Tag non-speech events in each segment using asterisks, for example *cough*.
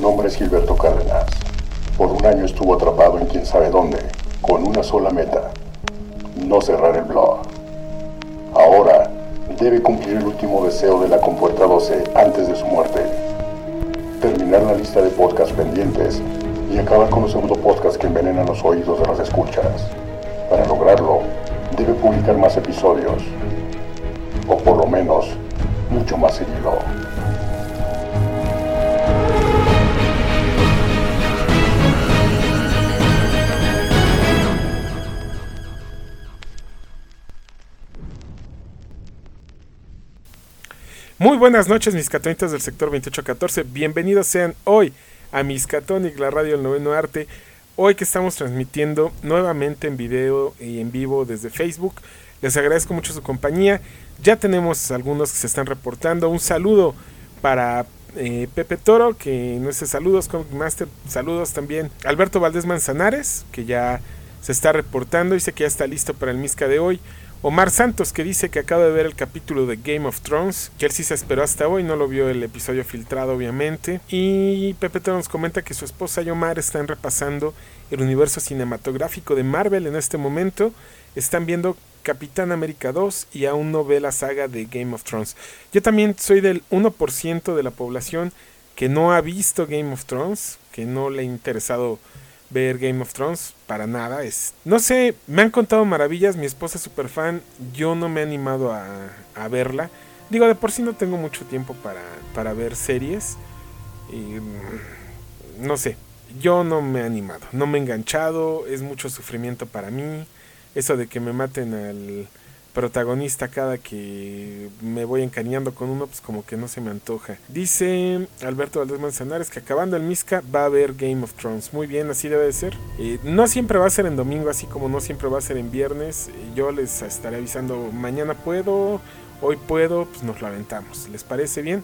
Nombre es Gilberto Cárdenas. Por un año estuvo atrapado en quién sabe dónde, con una sola meta, no cerrar el blog. Ahora debe cumplir el último deseo de la compuerta 12 antes de su muerte. Terminar la lista de podcasts pendientes y acabar con los pseudo podcasts que envenenan los oídos de las escuchas. Para lograrlo, debe publicar más episodios, o por lo menos, mucho más seguido. Buenas noches, mis catonitas del sector 2814. Bienvenidos sean hoy a Miskatonic, la radio del noveno arte. Hoy que estamos transmitiendo nuevamente en video y en vivo desde Facebook. Les agradezco mucho su compañía. Ya tenemos algunos que se están reportando. Un saludo para eh, Pepe Toro, que no sé saludos, Comic Master, saludos también. Alberto Valdés Manzanares, que ya se está reportando, dice que ya está listo para el Misca de hoy. Omar Santos que dice que acaba de ver el capítulo de Game of Thrones, que él sí se esperó hasta hoy, no lo vio el episodio filtrado obviamente. Y Pepe nos comenta que su esposa y Omar están repasando el universo cinematográfico de Marvel en este momento. Están viendo Capitán América 2 y aún no ve la saga de Game of Thrones. Yo también soy del 1% de la población que no ha visto Game of Thrones, que no le ha interesado ver Game of Thrones, para nada. Es, no sé, me han contado maravillas, mi esposa es super fan, yo no me he animado a, a, verla. Digo, de por sí no tengo mucho tiempo para, para ver series. Y, no sé, yo no me he animado, no me he enganchado, es mucho sufrimiento para mí. Eso de que me maten al protagonista cada que me voy encariñando con uno, pues como que no se me antoja. Dice Alberto Valdés Manzanares que acabando el Misca va a haber Game of Thrones. Muy bien, así debe de ser. Eh, no siempre va a ser en domingo, así como no siempre va a ser en viernes. Yo les estaré avisando mañana puedo, hoy puedo, pues nos lo aventamos. ¿Les parece bien?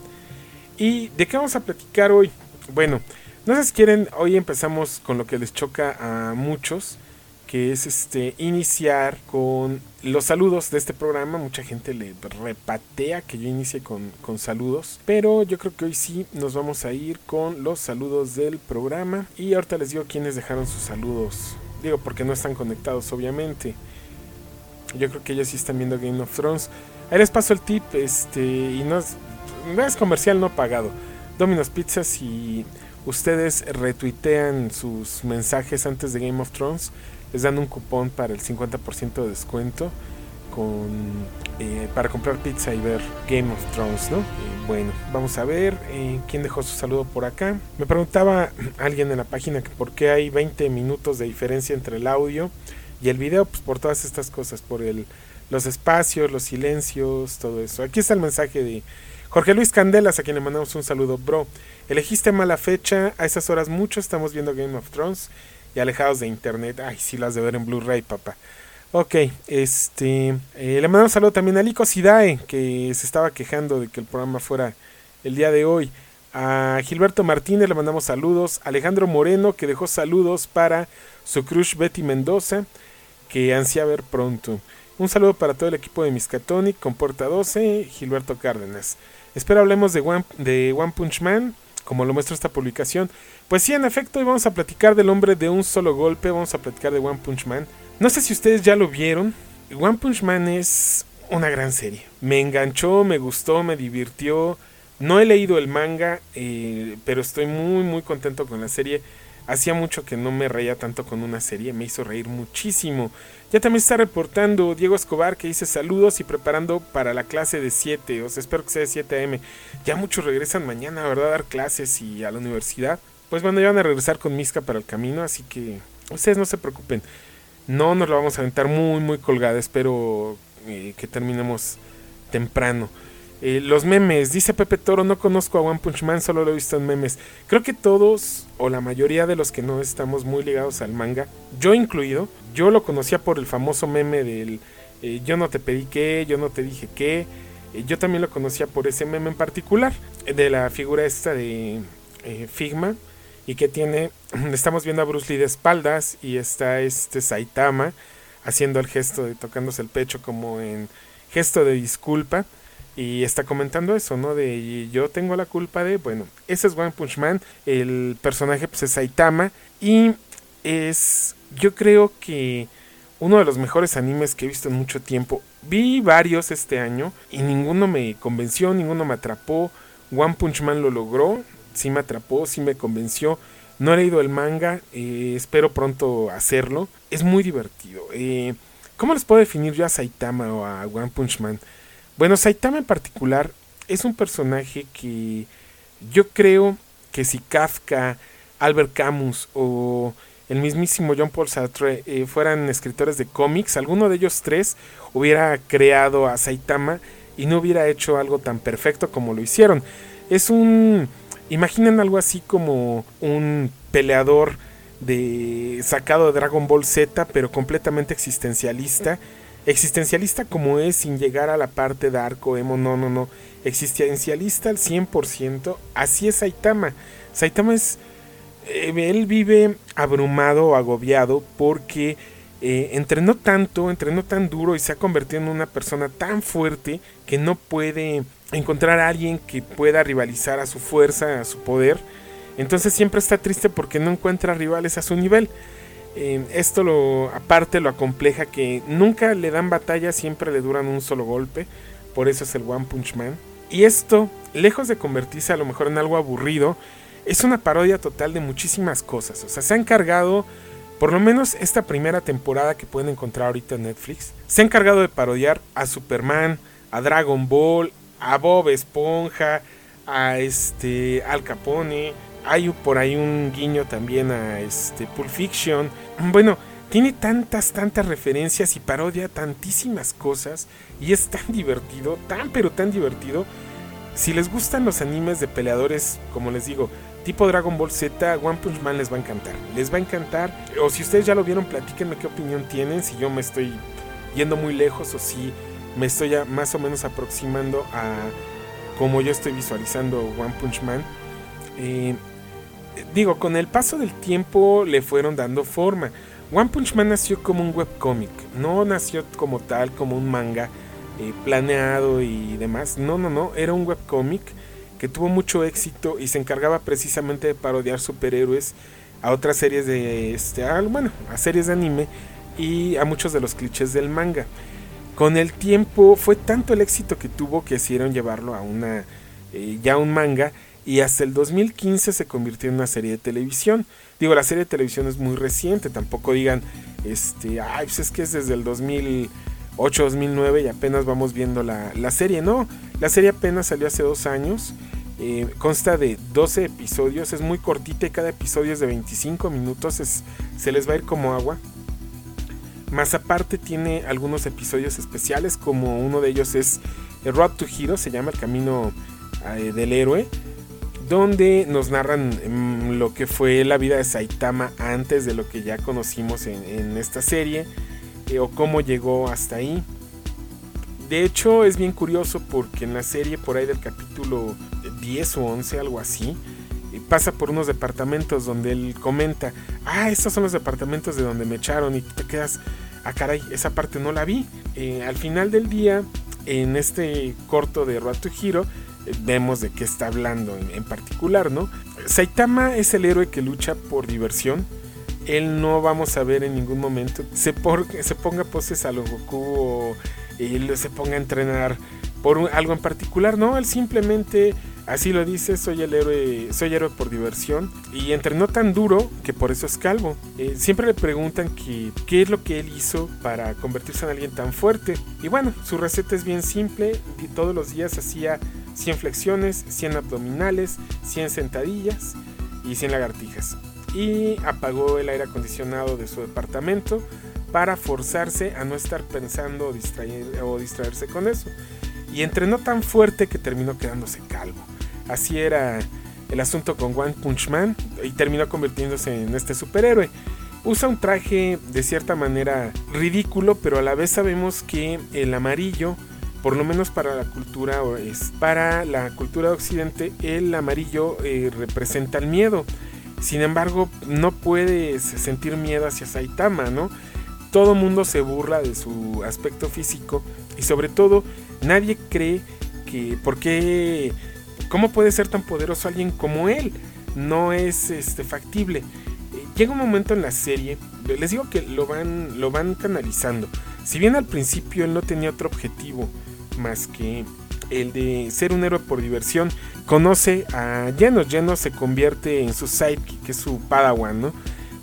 ¿Y de qué vamos a platicar hoy? Bueno, no sé si quieren, hoy empezamos con lo que les choca a muchos que es este iniciar con los saludos de este programa. Mucha gente le repatea que yo inicie con, con, saludos, pero yo creo que hoy sí nos vamos a ir con los saludos del programa. Y ahorita les digo quiénes dejaron sus saludos. Digo, porque no están conectados, obviamente. Yo creo que ellos sí están viendo Game of Thrones. Ahí les paso el tip, este, y no es, no es comercial no pagado. Domino's Pizzas y ustedes retuitean sus mensajes antes de Game of Thrones les dan un cupón para el 50% de descuento con, eh, para comprar pizza y ver Game of Thrones, ¿no? Eh, bueno, vamos a ver eh, quién dejó su saludo por acá. Me preguntaba *clears throat* alguien en la página que por qué hay 20 minutos de diferencia entre el audio y el video, pues por todas estas cosas, por el, los espacios, los silencios, todo eso. Aquí está el mensaje de Jorge Luis Candelas, a quien le mandamos un saludo, bro. Elegiste mala fecha, a esas horas mucho estamos viendo Game of Thrones y alejados de internet. Ay, sí las de ver en Blu-ray, papá. Ok, este. Eh, le mandamos un saludo también a Lico Sidae, que se estaba quejando de que el programa fuera el día de hoy. A Gilberto Martínez le mandamos saludos. Alejandro Moreno, que dejó saludos para su crush Betty Mendoza, que ansía ver pronto. Un saludo para todo el equipo de Miskatonic, Comporta 12, Gilberto Cárdenas. Espero hablemos de One, de One Punch Man, como lo muestra esta publicación. Pues sí, en efecto, hoy vamos a platicar del hombre de un solo golpe, vamos a platicar de One Punch Man. No sé si ustedes ya lo vieron, One Punch Man es una gran serie. Me enganchó, me gustó, me divirtió. No he leído el manga, eh, pero estoy muy muy contento con la serie. Hacía mucho que no me reía tanto con una serie, me hizo reír muchísimo. Ya también está reportando Diego Escobar que dice saludos y preparando para la clase de 7, o sea, espero que sea de 7 am. Ya muchos regresan mañana, ¿verdad? A dar clases y a la universidad. Pues bueno, ya van a regresar con Misca para el camino, así que ustedes no se preocupen. No nos lo vamos a aventar muy, muy colgada. Espero eh, que terminemos temprano. Eh, los memes, dice Pepe Toro, no conozco a One Punch Man, solo lo he visto en memes. Creo que todos, o la mayoría de los que no estamos muy ligados al manga, yo incluido, yo lo conocía por el famoso meme del eh, yo no te pedí qué, yo no te dije qué. yo también lo conocía por ese meme en particular, de la figura esta de Figma y que tiene, *clears throat* estamos viendo a Bruce Lee de espaldas y está este Saitama haciendo el gesto de tocándose el pecho como en gesto de disculpa. Y está comentando eso, ¿no? De yo tengo la culpa de, bueno, ese es One Punch Man, el personaje pues es Saitama y es, yo creo que uno de los mejores animes que he visto en mucho tiempo. Vi varios este año y ninguno me convenció, ninguno me atrapó. One Punch Man lo logró, sí me atrapó, sí me convenció. No he leído el manga, eh, espero pronto hacerlo. Es muy divertido. Eh, ¿Cómo les puedo definir yo a Saitama o a One Punch Man? Bueno, Saitama en particular es un personaje que yo creo que si Kafka, Albert Camus o el mismísimo John Paul Sartre eh, fueran escritores de cómics, alguno de ellos tres hubiera creado a Saitama y no hubiera hecho algo tan perfecto como lo hicieron. Es un... Imaginen algo así como un peleador de sacado de Dragon Ball Z, pero completamente existencialista. Existencialista como es, sin llegar a la parte de arco, emo, no, no, no. Existencialista al 100%. Así es Saitama. Saitama es eh, él vive abrumado agobiado porque eh, entrenó tanto, entrenó tan duro y se ha convertido en una persona tan fuerte que no puede encontrar a alguien que pueda rivalizar a su fuerza, a su poder. Entonces siempre está triste porque no encuentra rivales a su nivel. Eh, esto lo aparte lo acompleja que nunca le dan batalla, siempre le duran un solo golpe. Por eso es el One Punch Man. Y esto, lejos de convertirse a lo mejor en algo aburrido, es una parodia total de muchísimas cosas. O sea, se ha encargado, por lo menos esta primera temporada que pueden encontrar ahorita en Netflix, se ha encargado de parodiar a Superman, a Dragon Ball, a Bob Esponja, a este Al Capone. Hay por ahí un guiño también a este Pulp Fiction. Bueno, tiene tantas, tantas referencias y parodia tantísimas cosas y es tan divertido, tan pero tan divertido. Si les gustan los animes de peleadores, como les digo, tipo Dragon Ball Z, One Punch Man les va a encantar. Les va a encantar. O si ustedes ya lo vieron, platíquenme qué opinión tienen. Si yo me estoy yendo muy lejos o si me estoy más o menos aproximando a como yo estoy visualizando One Punch Man. Eh, digo, con el paso del tiempo le fueron dando forma. One Punch Man nació como un webcomic, no nació como tal, como un manga eh, planeado y demás. No, no, no, era un webcomic que tuvo mucho éxito y se encargaba precisamente de parodiar superhéroes a otras series de este, bueno, a series de anime y a muchos de los clichés del manga. Con el tiempo fue tanto el éxito que tuvo que decidieron llevarlo a una eh, ya un manga y hasta el 2015 se convirtió en una serie de televisión. Digo, la serie de televisión es muy reciente, tampoco digan este, ay, pues es que es desde el 2008, 2009 y apenas vamos viendo la, la serie, no, la serie apenas salió hace dos años eh, consta de 12 episodios, es muy cortita y cada episodio es de 25 minutos, se les va a ir como agua. Más aparte tiene algunos episodios especiales, como uno de ellos es el Road to Hero, se llama El Camino eh, del Héroe, donde nos narran mm, lo que fue la vida de Saitama antes de lo que ya conocimos en, esta serie, eh, o cómo llegó hasta ahí. De hecho, es bien curioso porque en la serie, por ahí del capítulo 10 o 11, algo así, eh, pasa por unos departamentos donde él comenta, ah, estos son los departamentos de donde me echaron y te quedas, ah, caray, esa parte no la vi. Eh, al final del día, en este corto de Road to vemos de qué está hablando en, particular, ¿no? Saitama es el héroe que lucha por diversión. Él no vamos a ver en ningún momento se, se ponga poses a lo Goku o él se ponga a entrenar por algo en particular, no, él simplemente así lo dice, soy el héroe, soy héroe por diversión y entrenó tan duro que por eso es calvo. Eh, siempre le preguntan que, qué es lo que él hizo para convertirse en alguien tan fuerte y bueno, su receta es bien simple, y todos los días hacía 100 flexiones, 100 abdominales, 100 sentadillas y 100 lagartijas y apagó el aire acondicionado de su departamento para forzarse a no estar pensando o, distraerse con eso. Y entrenó tan fuerte que terminó quedándose calvo. Así era el asunto con One Punch Man y terminó convirtiéndose en este superhéroe. Usa un traje de cierta manera ridículo, pero a la vez sabemos que el amarillo, por lo menos para la cultura es para la cultura de occidente, el amarillo eh, representa el miedo. Sin embargo, no puedes sentir miedo hacia Saitama, ¿no? todo mundo se burla de su aspecto físico y sobre todo nadie cree que, ¿por qué, cómo puede ser tan poderoso alguien como él? No es este, factible. Llega un momento en la serie, les digo que lo van, lo van canalizando. Si bien al principio él no tenía otro objetivo más que el de ser un héroe por diversión, conoce a Genos. Genos se convierte en su sidekick, que es su padawan, ¿no?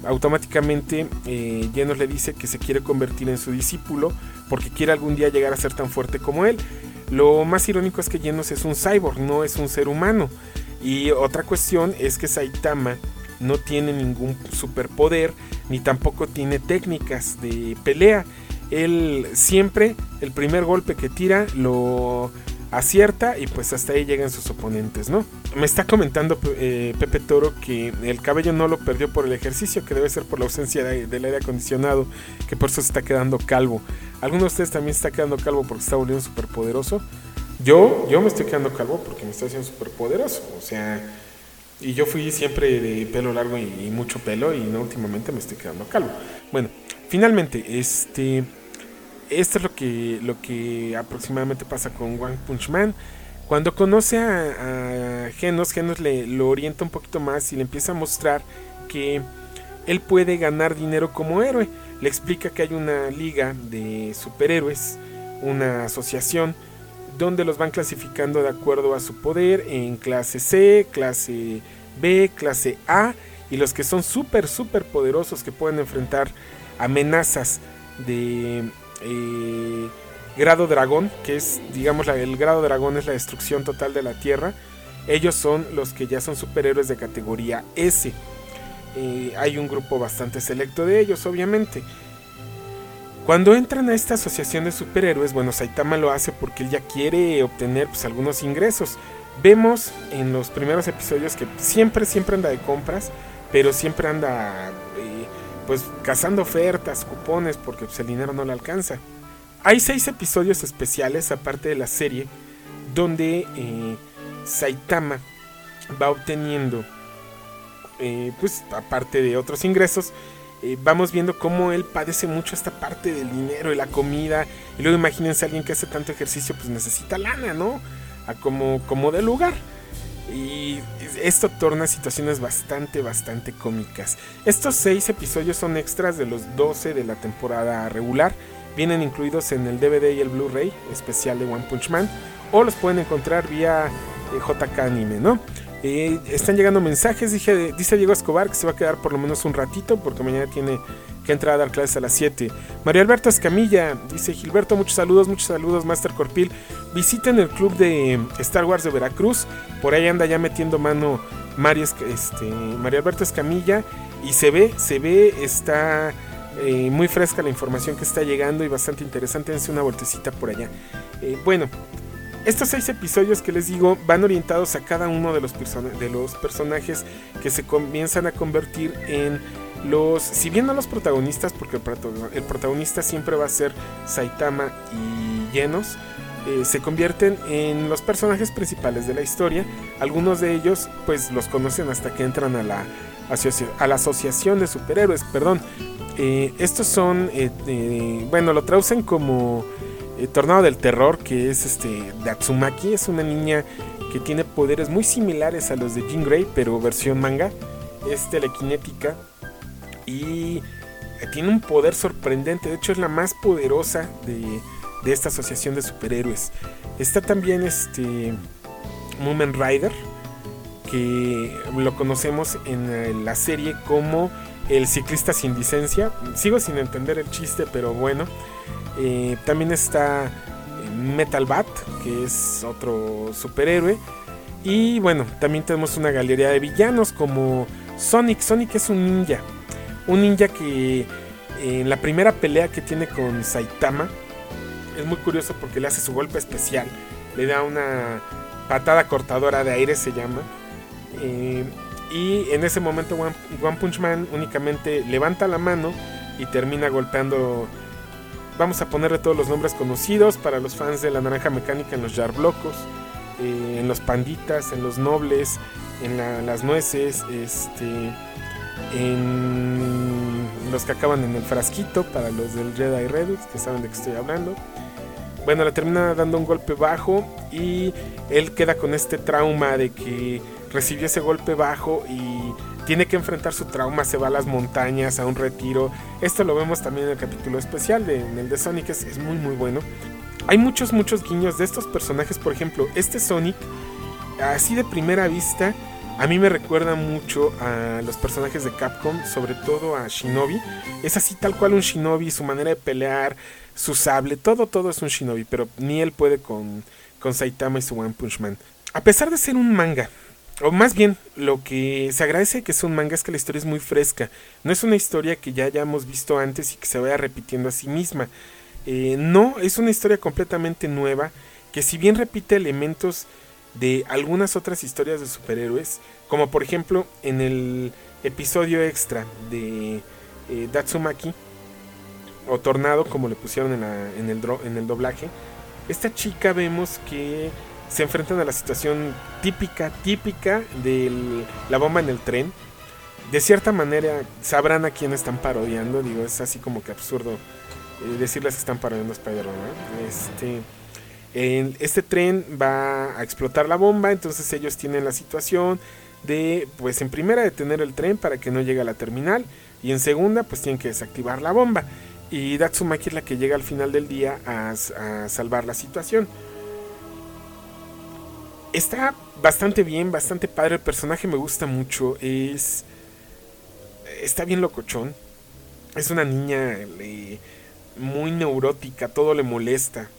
Automáticamente eh, le dice que se quiere convertir en su discípulo porque quiere algún día llegar a ser tan fuerte como él. Lo más irónico es que Genos es un cyborg, no es un ser humano. Y otra cuestión es que Saitama no tiene ningún superpoder ni tampoco tiene técnicas de pelea. Él siempre, el primer golpe que tira, lo acierta y pues hasta ahí llegan sus oponentes, ¿no? Me está comentando eh, Pepe Toro que el cabello no lo perdió por el ejercicio, que debe ser por la ausencia del aire acondicionado, que por eso se está quedando calvo. ¿Alguno de ustedes también está quedando calvo porque está volviendo súper poderoso? Yo, yo me estoy quedando calvo porque me estoy haciendo súper poderoso, o sea, y yo fui siempre de pelo largo y, y mucho pelo y no últimamente me estoy quedando calvo. Bueno, finalmente, este esto es lo que, lo que aproximadamente pasa con One Punch Man. Cuando conoce a, Genos, Genos le lo orienta un poquito más y le empieza a mostrar que él puede ganar dinero como héroe. Le explica que hay una liga de superhéroes, una asociación, donde los van clasificando de acuerdo a su poder en clase C, clase B, clase A, y los que son súper, súper poderosos que pueden enfrentar amenazas de eh, grado dragón, que es, digamos, el grado dragón es la destrucción total de la Tierra. Ellos son los que ya son superhéroes de categoría S. Eh, hay un grupo bastante selecto de ellos, obviamente. Cuando entran a esta asociación de superhéroes, bueno, Saitama lo hace porque él ya quiere obtener pues, algunos ingresos. Vemos en los primeros episodios que siempre, siempre anda de compras, pero siempre anda eh, pues cazando ofertas, cupones, porque pues, el dinero no le alcanza. Hay seis episodios especiales, aparte de la serie, donde eh, Saitama va obteniendo, eh, pues aparte de otros ingresos, eh, vamos viendo cómo él padece mucho esta parte del dinero y la comida. Y luego imagínense a alguien que hace tanto ejercicio, pues necesita lana, ¿no? A como, como de lugar. Y esto torna situaciones bastante, bastante cómicas. Estos seis episodios son extras de los 12 de la temporada regular. Vienen incluidos en el DVD y el Blu-ray especial de One Punch Man. O los pueden encontrar vía eh, JK Anime, ¿no? Eh, están llegando mensajes, dice Diego Escobar que se va a quedar por lo menos un ratito porque mañana tiene que entrar a dar clases a las 7. María Alberto Escamilla dice Gilberto, muchos saludos, muchos saludos, Master Corpil. Visiten el club de Star Wars de Veracruz. Por ahí anda ya metiendo mano Mario, este, María Alberto Escamilla. Y se ve, se ve, está eh, muy fresca la información que está llegando y bastante interesante. Dense una vueltecita por allá. Eh, bueno, estos seis episodios que les digo van orientados a cada uno de los, de los personajes que se comienzan a convertir en los, si bien no los protagonistas, porque el, protagonista siempre va a ser Saitama y Genos, eh, se convierten en los personajes principales de la historia. Algunos de ellos, pues los conocen hasta que entran a la, a la asociación de superhéroes, perdón. Eh, estos son, eh, bueno, lo traducen como Tornado del Terror, que es este de Atsumaki, es una niña que tiene poderes muy similares a los de Jean Grey, pero versión manga. Es telequinética y tiene un poder sorprendente. De hecho, es la más poderosa de, esta asociación de superhéroes. Está también este Moomin Rider, que lo conocemos en la serie como el ciclista sin licencia. Sigo sin entender el chiste, pero bueno. Eh, también está Metal Bat, que es otro superhéroe. Y bueno, también tenemos una galería de villanos como Sonic. Sonic es un ninja un ninja que en la primera pelea que tiene con Saitama es muy curioso porque le hace su golpe especial. Le da una patada cortadora de aire, se llama. Eh, y en ese momento One, Punch Man únicamente levanta la mano y termina golpeando. Vamos a ponerle todos los nombres conocidos para los fans de la naranja mecánica en los Yarblocos, eh, en los panditas, en los nobles, en las nueces, este en los que acaban en el frasquito para los del Jedi Redux que saben de qué estoy hablando bueno, le termina dando un golpe bajo y él queda con este trauma de que recibió ese golpe bajo y tiene que enfrentar su trauma, se va a las montañas, a un retiro. Esto lo vemos también en el capítulo especial de, en el de Sonic, es, es muy muy bueno. Hay muchos, muchos guiños de estos personajes, por ejemplo, este Sonic, así de primera vista, a mí me recuerda mucho a los personajes de Capcom, sobre todo a Shinobi. Es así tal cual un Shinobi, su manera de pelear, su sable, todo, todo es un Shinobi, pero ni él puede con, con Saitama y su One Punch Man. A pesar de ser un manga, o más bien, lo que se agradece que es un manga es que la historia es muy fresca. No es una historia que ya hayamos visto antes y que se vaya repitiendo a sí misma. Eh, no, es una historia completamente nueva que si bien repite elementos de algunas otras historias de superhéroes, como por ejemplo en el episodio extra de eh, Datsumaki, o Tornado como le pusieron en, el, en el doblaje, esta chica vemos que se enfrentan a la situación típica, típica de la bomba en el tren. De cierta manera sabrán a quién están parodiando, digo, es así como que absurdo eh, decirles que están parodiando a Spider-Man. Este, este tren va a explotar la bomba, entonces ellos tienen la situación de, pues en primera, detener el tren para que no llegue a la terminal, y en segunda, pues tienen que desactivar la bomba. Y Datsumaki es la que llega al final del día a salvar la situación está bastante bien, bastante padre. El personaje me gusta mucho. Es. Está bien locochón. Es una niña muy neurótica, todo le molesta.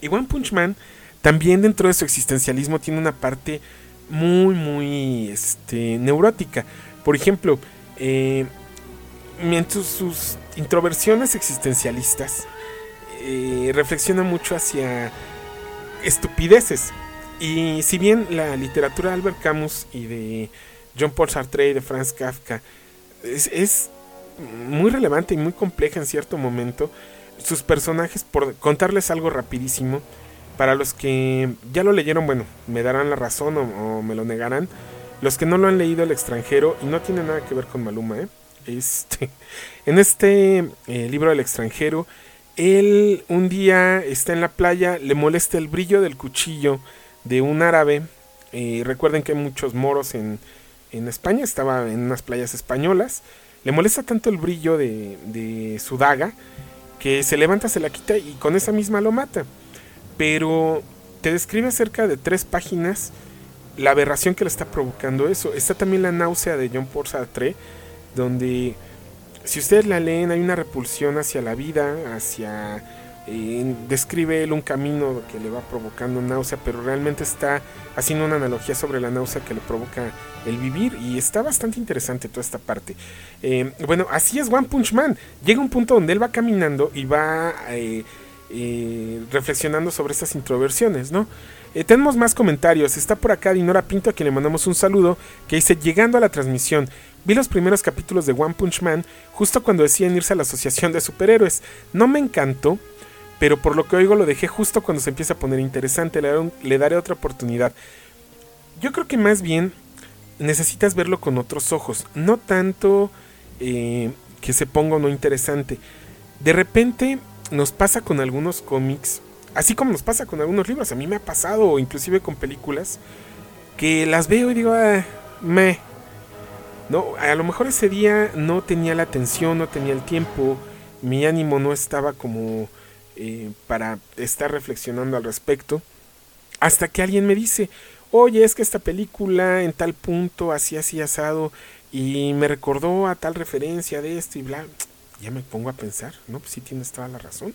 Y One Punch Man, también dentro de su existencialismo, tiene una parte muy, muy este, neurótica. Por ejemplo, eh, mientras sus introversiones existencialistas eh, reflexiona mucho hacia estupideces y si bien la literatura de Albert Camus y de John Paul Sartre y de Franz Kafka es, muy relevante y muy compleja en cierto momento, sus personajes, por contarles algo rapidísimo, para los que ya lo leyeron, bueno, me darán la razón o, me lo negarán. Los que no lo han leído el extranjero, y no tiene nada que ver con Maluma, ¿eh? este, *laughs* en este eh, libro del extranjero, él un día está en la playa, le molesta el brillo del cuchillo de un árabe. Eh, recuerden que hay muchos moros en, en, España, estaba en unas playas españolas. Le molesta tanto el brillo de, de su daga que se levanta, se la quita y con esa misma lo mata. Pero te describe acerca de tres páginas la aberración que le está provocando eso. Está también la náusea de John Paul donde si ustedes la leen hay una repulsión hacia la vida, hacia describe él un camino que le va provocando náusea, pero realmente está haciendo una analogía sobre la náusea que le provoca el vivir y está bastante interesante toda esta parte. Eh, bueno, así es One Punch Man. Llega un punto donde él va caminando y va eh, eh, reflexionando sobre estas introversiones, ¿no? tenemos más comentarios. Está por acá Dinora Pinto a quien le mandamos un saludo que dice, llegando a la transmisión, vi los primeros capítulos de One Punch Man justo cuando decían irse a la asociación de superhéroes. No me encantó, pero por lo que oigo lo dejé justo cuando se empieza a poner interesante, le daré, otra oportunidad. Yo creo que más bien necesitas verlo con otros ojos, no tanto eh, que se ponga no interesante. De repente nos pasa con algunos cómics, así como nos pasa con algunos libros, a mí me ha pasado, inclusive con películas, que las veo y digo, ah, me. No, a lo mejor ese día no tenía la atención, no tenía el tiempo, mi ánimo no estaba como eh, para estar reflexionando al respecto. Hasta que alguien me dice, oye, es que esta película en tal punto, así, así asado, y me recordó a tal referencia de esto y bla. Ya me pongo a pensar, ¿no? Pues sí tienes toda la razón.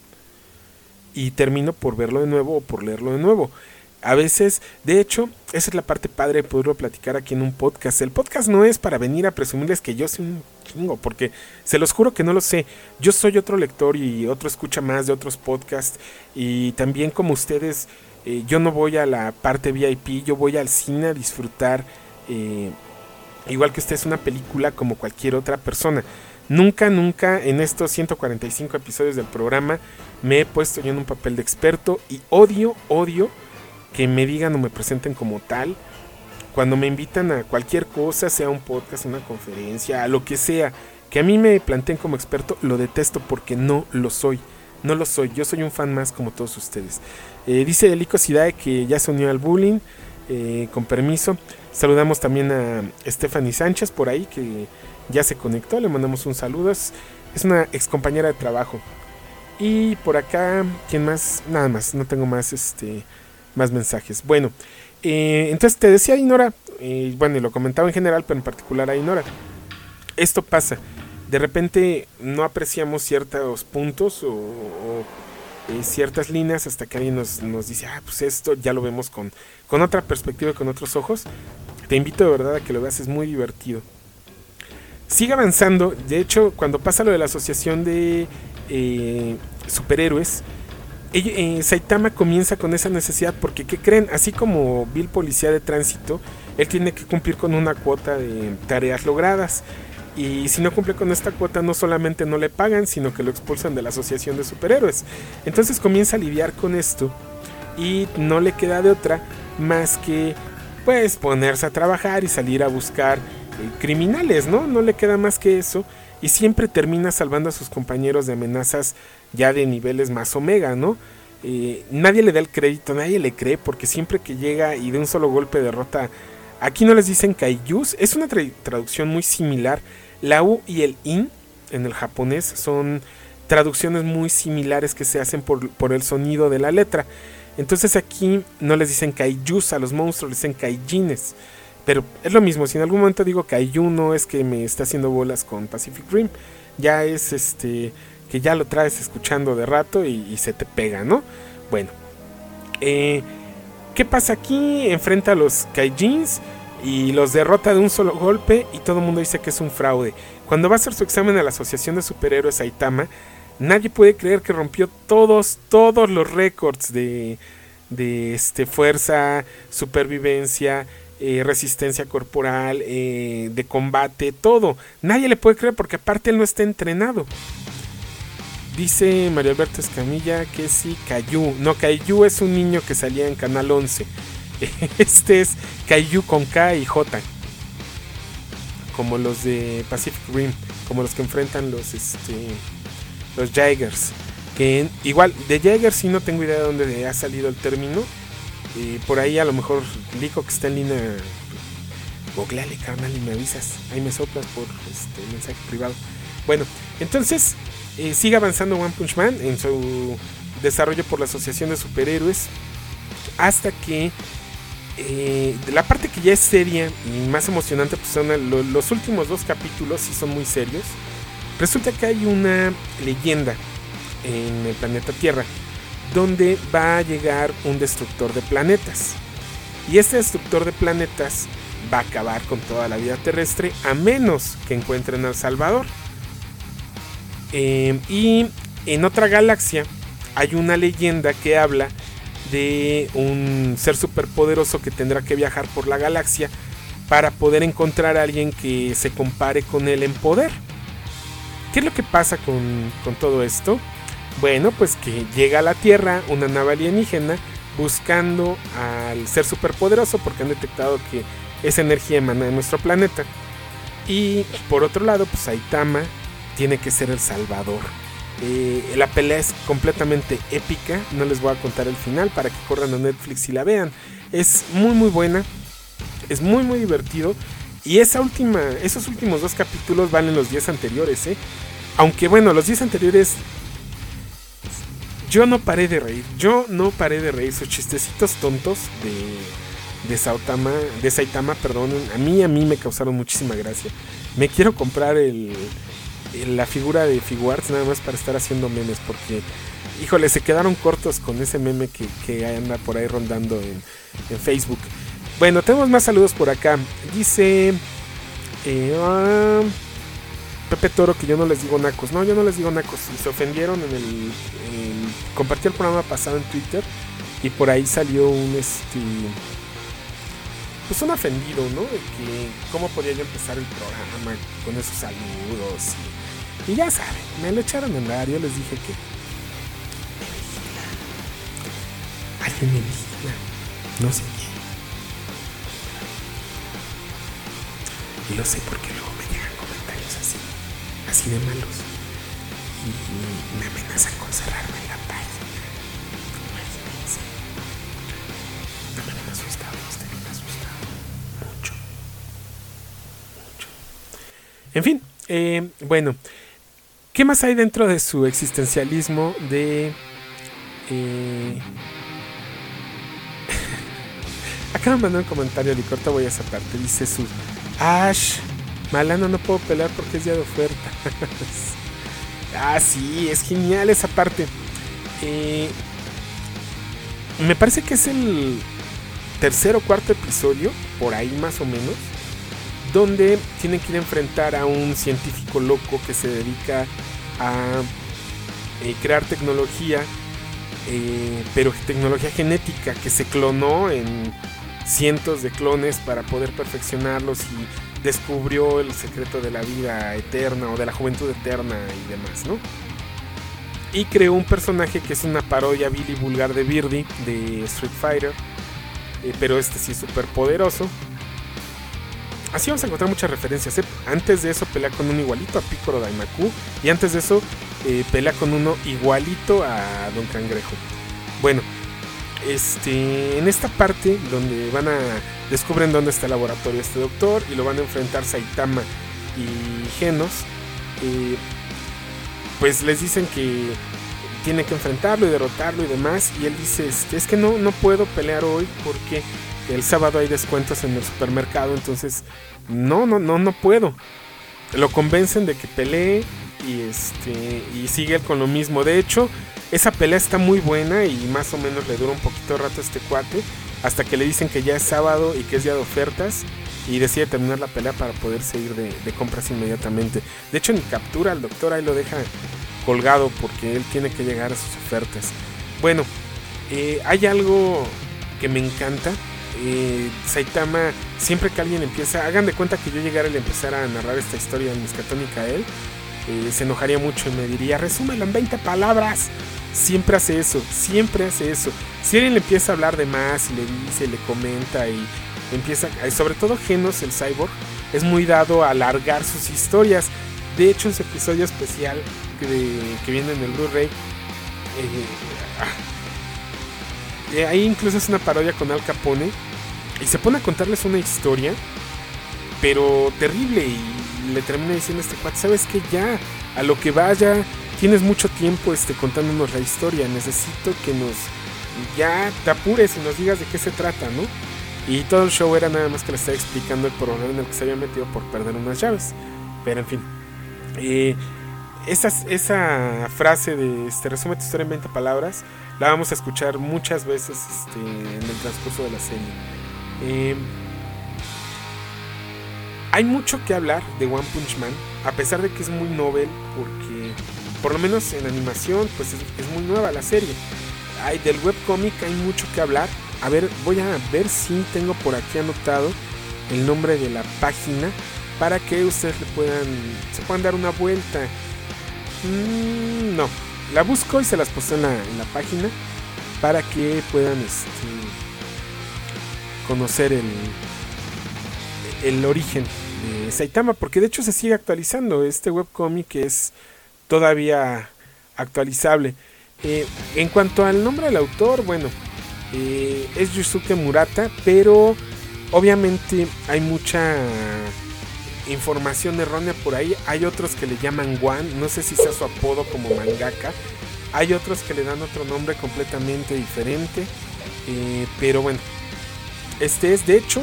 Y termino por verlo de nuevo o por leerlo de nuevo. A veces, de hecho, esa es la parte padre de poderlo platicar aquí en un podcast. El podcast no es para venir a presumirles que yo soy un chingo, porque se los juro que no lo sé. Yo soy otro lector y otro escucha más de otros podcasts. Y también como ustedes, eh, yo no voy a la parte VIP, yo voy al cine a disfrutar, eh, igual que usted es una película como cualquier otra persona. Nunca, nunca en estos 145 episodios del programa me he puesto yo en un papel de experto y odio, odio que me digan o me presenten como tal. Cuando me invitan a cualquier cosa, sea un podcast, una conferencia, a lo que sea, que a mí me planteen como experto, lo detesto porque no lo soy. No lo soy, yo soy un fan más como todos ustedes. Eh, dice Delico Sidae que ya se unió al bullying, eh, con permiso. Saludamos también a Stephanie Sánchez por ahí que ya se conectó, le mandamos un saludo. Es, una ex compañera de trabajo. Y por acá, ¿quién más? Nada más, no tengo más, este, más mensajes. Bueno, eh, entonces te decía Inora, bueno, y lo comentaba en general, pero en particular a Inora. Esto pasa de repente no apreciamos ciertos puntos o, eh, ciertas líneas hasta que alguien nos, nos, dice, ah, pues esto ya lo vemos con, con otra perspectiva con otros ojos. Te invito de verdad a que lo veas, es muy divertido. Sigue avanzando, de hecho, cuando pasa lo de la asociación de eh, superhéroes, eh, Saitama comienza con esa necesidad porque, ¿qué creen? Así como Bill Policía de Tránsito, él tiene que cumplir con una cuota de tareas logradas. Y si no cumple con esta cuota, no solamente no le pagan, sino que lo expulsan de la Asociación de Superhéroes. Entonces comienza a lidiar con esto y no le queda de otra más que pues ponerse a trabajar y salir a buscar eh, criminales, ¿no? No le queda más que eso y siempre termina salvando a sus compañeros de amenazas ya de niveles más omega, ¿no? Eh, nadie le da el crédito, nadie le cree porque siempre que llega y de un solo golpe derrota, aquí no les dicen kaijus, es una traducción muy similar la U y el IN en el japonés son traducciones muy similares que se hacen por, el sonido de la letra. Entonces aquí no les dicen kaijus a los monstruos, les dicen kaijines. Pero es lo mismo, si en algún momento digo kaiju no es que me está haciendo bolas con Pacific Rim, ya es este que ya lo traes escuchando de rato y, se te pega, ¿no? Bueno, eh, ¿qué pasa aquí? Enfrenta a los kaijins y los derrota de un solo golpe y todo el mundo dice que es un fraude. Cuando va a hacer su examen a la Asociación de Superhéroes Aitama, nadie puede creer que rompió todos, todos los récords de, de este, fuerza, supervivencia, eh, resistencia corporal, eh, de combate, todo. Nadie le puede creer porque aparte él no está entrenado. Dice Mario Alberto Escamilla que sí, Cayu. No, Cayu es un niño que salía en Canal 11. *laughs* Este es Kaiju con K y J. Como los de Pacific Rim. Como los que enfrentan los este. Los Jaegers. Que igual, de Jaegers sí no tengo idea de dónde ha salido el término. Y por ahí a lo mejor Lico que está en línea. Googleale, carnal, y me avisas. Ahí me soplas por este mensaje privado. Bueno, entonces eh, sigue avanzando One Punch Man en su desarrollo por la Asociación de Superhéroes. Hasta que eh, la parte que ya es seria y más emocionante, pues son los últimos dos capítulos, sí son muy serios. Resulta que hay una leyenda en el planeta Tierra donde va a llegar un destructor de planetas. Y este destructor de planetas va a acabar con toda la vida terrestre a menos que encuentren al Salvador. Eh, y en otra galaxia hay una leyenda que habla de un ser superpoderoso que tendrá que viajar por la galaxia para poder encontrar a alguien que se compare con él en poder. ¿Qué es lo que pasa con, todo esto? Bueno, pues que llega a la Tierra una nave alienígena buscando al ser superpoderoso porque han detectado que esa energía emana de nuestro planeta. Y por otro lado, pues Aitama tiene que ser el salvador eh, la pelea es completamente épica. No les voy a contar el final para que corran a Netflix y la vean. Es muy muy buena. Es muy muy divertido. Y esa última, esos últimos dos capítulos valen los 10 anteriores, ¿eh? Aunque bueno, los 10 anteriores. Yo no paré de reír. Yo no paré de reír. Sus chistecitos tontos de, de Saitama, de Saitama, perdón. A mí, a mí me causaron muchísima gracia. Me quiero comprar el, la figura de Figuarts nada más para estar haciendo memes porque híjole se quedaron cortos con ese meme que, anda por ahí rondando en, Facebook. Bueno tenemos más saludos por acá. Dice eh, ah, Pepe Toro que yo no les digo nacos. No yo no les digo nacos. Y se ofendieron en el, compartí el programa pasado en Twitter y por ahí salió un este pues un ofendido, ¿no? De que cómo podía yo empezar el programa con esos saludos y ya saben, me lo echaron en yo les dije que. Alguien me vigila. No sé quién. Y lo sé porque luego me llegan comentarios así, así de malos. y me amenazan con cerrarme la página. No me han asustado, este me ha asustado. Mucho. Mucho. En fin, eh, bueno. ¿Qué más hay dentro de su existencialismo de... Eh... *laughs* Acá me mandó un comentario de corta voy a esa parte. Dice su... Ash, Malano no puedo pelear porque es día de oferta. *laughs* ah, sí, es genial esa parte. Eh, me parece que es el tercer o cuarto episodio, por ahí más o menos, donde tienen que ir a enfrentar a un científico loco que se dedica a eh, crear tecnología, eh, pero tecnología genética que se clonó en cientos de clones para poder perfeccionarlos y descubrió el secreto de la vida eterna o de la juventud eterna y demás, ¿no? Y creó un personaje que es una parodia vil y vulgar de Birdie de Street Fighter, eh, pero este sí es súper poderoso. Así vamos a encontrar muchas referencias. ¿eh? Antes de eso pelea con un igualito a Piccolo Daimaku. Y antes de eso eh, pelea con uno igualito a Don Cangrejo. Bueno, este, en esta parte donde van a descubren dónde está el laboratorio de este doctor y lo van a enfrentar Saitama y Genos, eh, pues les dicen que tiene que enfrentarlo y derrotarlo y demás. Y él dice, este, es que no, no puedo pelear hoy porque el sábado hay descuentos en el supermercado, entonces no, no, no, no puedo. Lo convencen de que pelee y este y sigue con lo mismo. De hecho, esa pelea está muy buena y más o menos le dura un poquito de rato a este cuate hasta que le dicen que ya es sábado y que es día de ofertas y decide terminar la pelea para poder seguir de, compras inmediatamente. De hecho, en captura al doctor ahí lo deja colgado porque él tiene que llegar a sus ofertas. Bueno, eh, hay algo que me encanta eh, Saitama, siempre que alguien empieza, hagan de cuenta que yo llegara y empezar a narrar esta historia en Miskatónica a él, eh, se enojaría mucho y me diría, resúmelo en 20 palabras. Siempre hace eso, siempre hace eso. Si alguien le empieza a hablar de más y le dice, le comenta y empieza, eh, sobre todo Genos, el cyborg, es muy dado a alargar sus historias. De hecho, en su episodio especial que, viene en el Blu-ray, ah, ahí incluso es una parodia con Al Capone y se pone a contarles una historia, pero terrible. Y le termina diciendo este cuate, ¿sabes que Ya, a lo que vaya, tienes mucho tiempo este, contándonos la historia. Necesito que nos, ya te apures y nos digas de qué se trata, ¿no? Y todo el show era nada más que le estaba explicando el problema en el que se había metido por perder unas llaves. Pero en fin. Eh, esa, esa frase de este, resume tu historia en 20 palabras la vamos a escuchar muchas veces este, en el transcurso de la serie. Eh, hay mucho que hablar de One Punch Man, a pesar de que es muy novel, porque por lo menos en animación, pues es, muy nueva la serie. Hay del webcomic hay mucho que hablar. A ver, voy a ver si tengo por aquí anotado el nombre de la página para que ustedes le puedan se puedan dar una vuelta. Mm, no, la busco y se las puse en la, en la página para que puedan este, conocer el, el origen de Saitama, porque de hecho se sigue actualizando. Este webcomic es todavía actualizable. Eh, en cuanto al nombre del autor, bueno, eh, es Yusuke Murata, pero obviamente hay mucha información errónea por ahí. Hay otros que le llaman Wan, no sé si sea su apodo como mangaka. Hay otros que le dan otro nombre completamente diferente. Eh, pero bueno, este es, de hecho,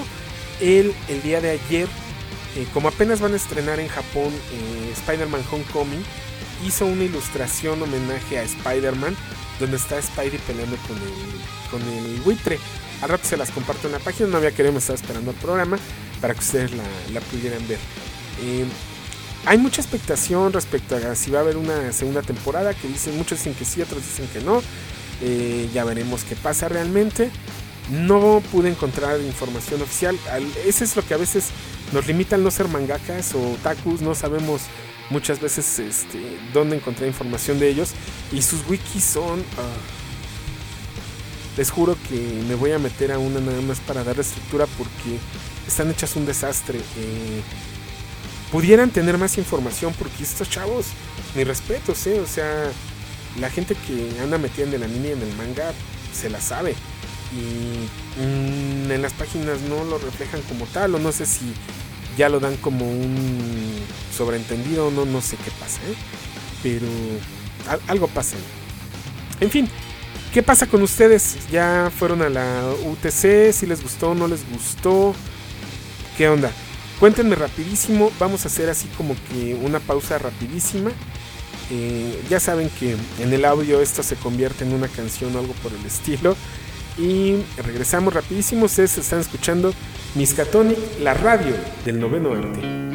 él el día de ayer, eh, como apenas van a estrenar en Japón eh, Spider-Man Homecoming, hizo una ilustración homenaje a Spider-Man, donde está Spidey peleando con el, con el buitre. Al rato se las comparto en la página, no había querido, me estaba esperando el programa para que ustedes la, pudieran ver. Eh, hay mucha expectación respecto a si va a haber una segunda temporada, que dicen, muchos dicen que sí, otros dicen que no. ya veremos qué pasa realmente no pude encontrar información oficial. Ese es lo que a veces nos limita al no ser mangakas o takus. No sabemos muchas veces este, dónde encontrar información de ellos. Y sus wikis son... Ah, les juro que me voy a meter a una nada más para dar estructura porque están hechas un desastre. Eh, pudieran tener más información porque estos chavos, mi respeto, ¿eh? o sea, la gente que anda metida en el anime en el manga se la sabe y mm, en las páginas no lo reflejan como tal o no sé si ya lo dan como un sobreentendido no no sé qué pasa ¿eh? pero algo pasa en fin qué pasa con ustedes ya fueron a la UTC si les gustó no les gustó qué onda cuéntenme rapidísimo vamos a hacer así como que una pausa rapidísima. Eh, ya saben que en el audio esto se convierte en una canción o algo por el estilo. Y regresamos rapidísimo. Ustedes están escuchando Miskatonic, la radio del noveno arte.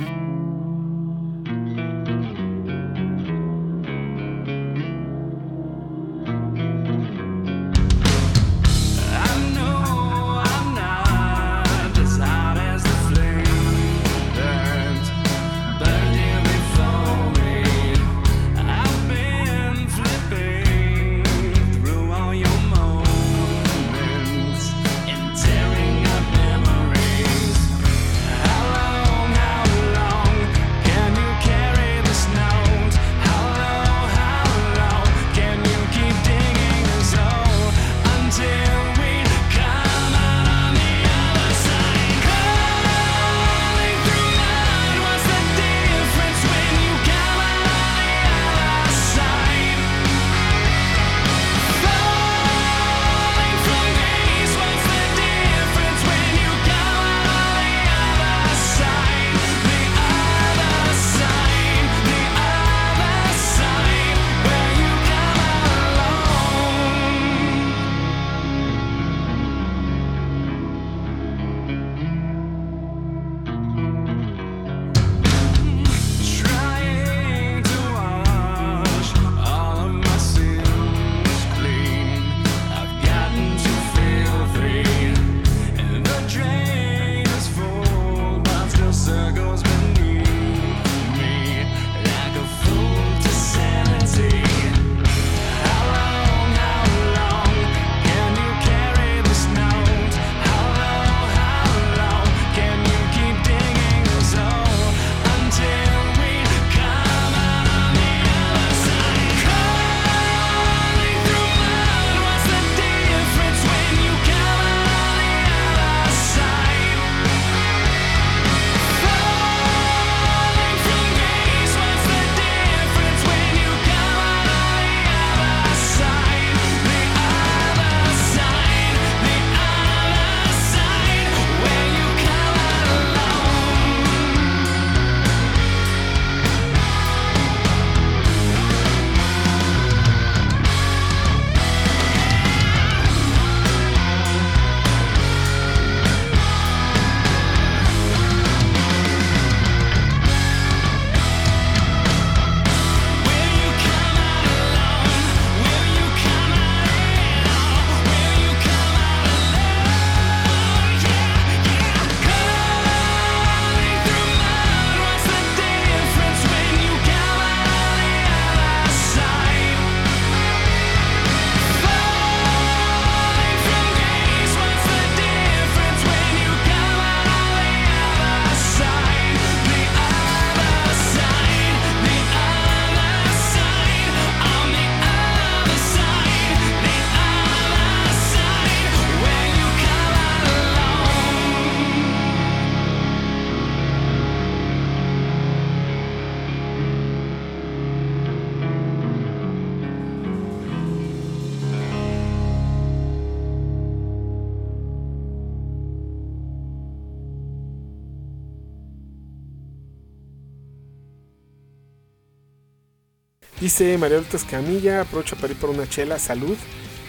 Dice María Escamilla, aprovecho para ir por una chela, salud.